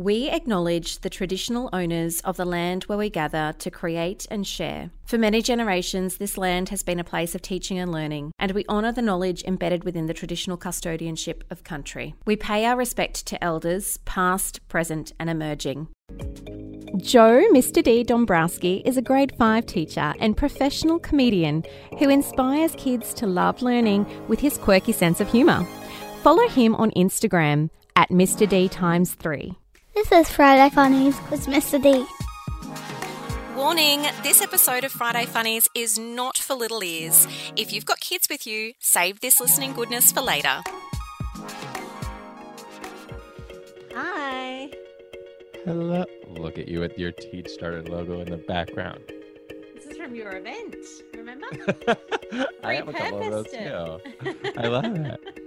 We acknowledge the traditional owners of the land where we gather to create and share. For many generations, this land has been a place of teaching and learning, and we honour the knowledge embedded within the traditional custodianship of country. We pay our respect to elders, past, present, and emerging. Joe Mr. D. Dombrowski is a grade 5 teacher and professional comedian who inspires kids to love learning with his quirky sense of humour. Follow him on Instagram at Mr. D times 3. This is Friday Funnies with Mr. D. Warning this episode of Friday Funnies is not for little ears. If you've got kids with you, save this listening goodness for later. Hi. Hello. Look at you with your Teach Starter logo in the background. This is from your event, remember? I have a couple of those too. I love it.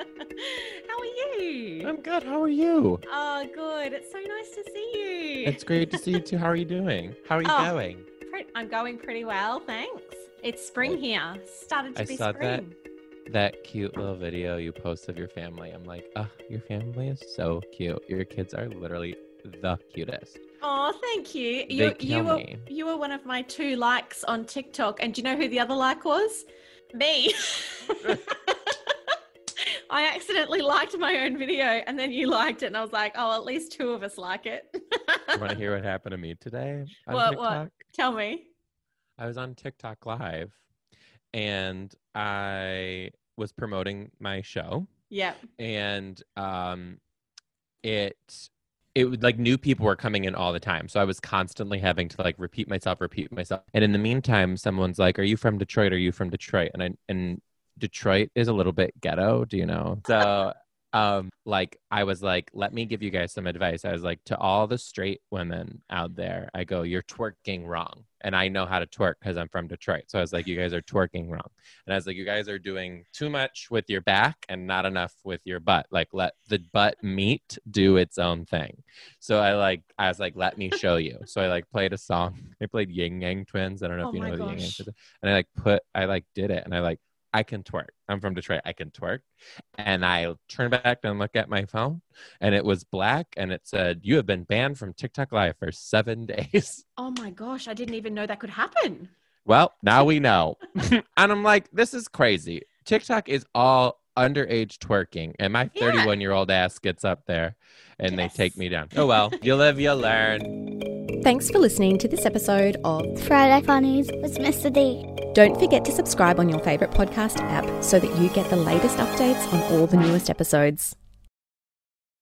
How are you? I'm good. How are you? Oh, good. It's so nice to see you. It's great to see you too. How are you doing? How are you Oh. going? Pre- I'm going pretty well, thanks. It's spring here. Started to I be saw that. spring. That cute little video you post of your family. I'm like, oh, your family is so cute. Your kids are literally the cutest. Oh, thank you. They You, you were me. you were one of my two likes on TikTok, and do you know who the other like was? Me. I accidentally liked my own video, and then you liked it, and I was like, oh, at least two of us like it. You want to hear what happened to me today on What- TikTok? what? Tell me. I was on TikTok live and I was promoting my show Yep. and um it it would like new people were coming in all the time so i was constantly having to like repeat myself repeat myself and in the meantime someone's like are you from detroit are you from detroit and i and detroit is a little bit ghetto do you know so um like i was like let me give you guys some advice i was like to all the straight women out there i go you're twerking wrong and i know how to twerk because i'm from detroit so i was like you guys are twerking wrong and I was like, you guys are doing too much with your back and not enough with your butt. Like, let the butt meat do its own thing. So I like, I was like, let me show you. So I like played a song. I played Yin Yang Twins. I don't know Oh if you my know the Yin Yang. Twins. And I like put, I like did it, and I like, I can twerk. I'm from Detroit. I can twerk. And I turn back and look at my phone, and it was black, and it said, "You have been banned from TikTok Live for seven days." Oh my gosh, I didn't even know that could happen. Well, now we know. and I'm like, this is crazy. TikTok is all underage twerking, and my Yeah. 31 year old ass gets up there and Yes. they take me down. Oh well, you live, you learn. Thanks for listening to this episode of Friday Funnies with Mr. D. Don't forget to subscribe on your favourite podcast app so that you get the latest updates on all the newest episodes.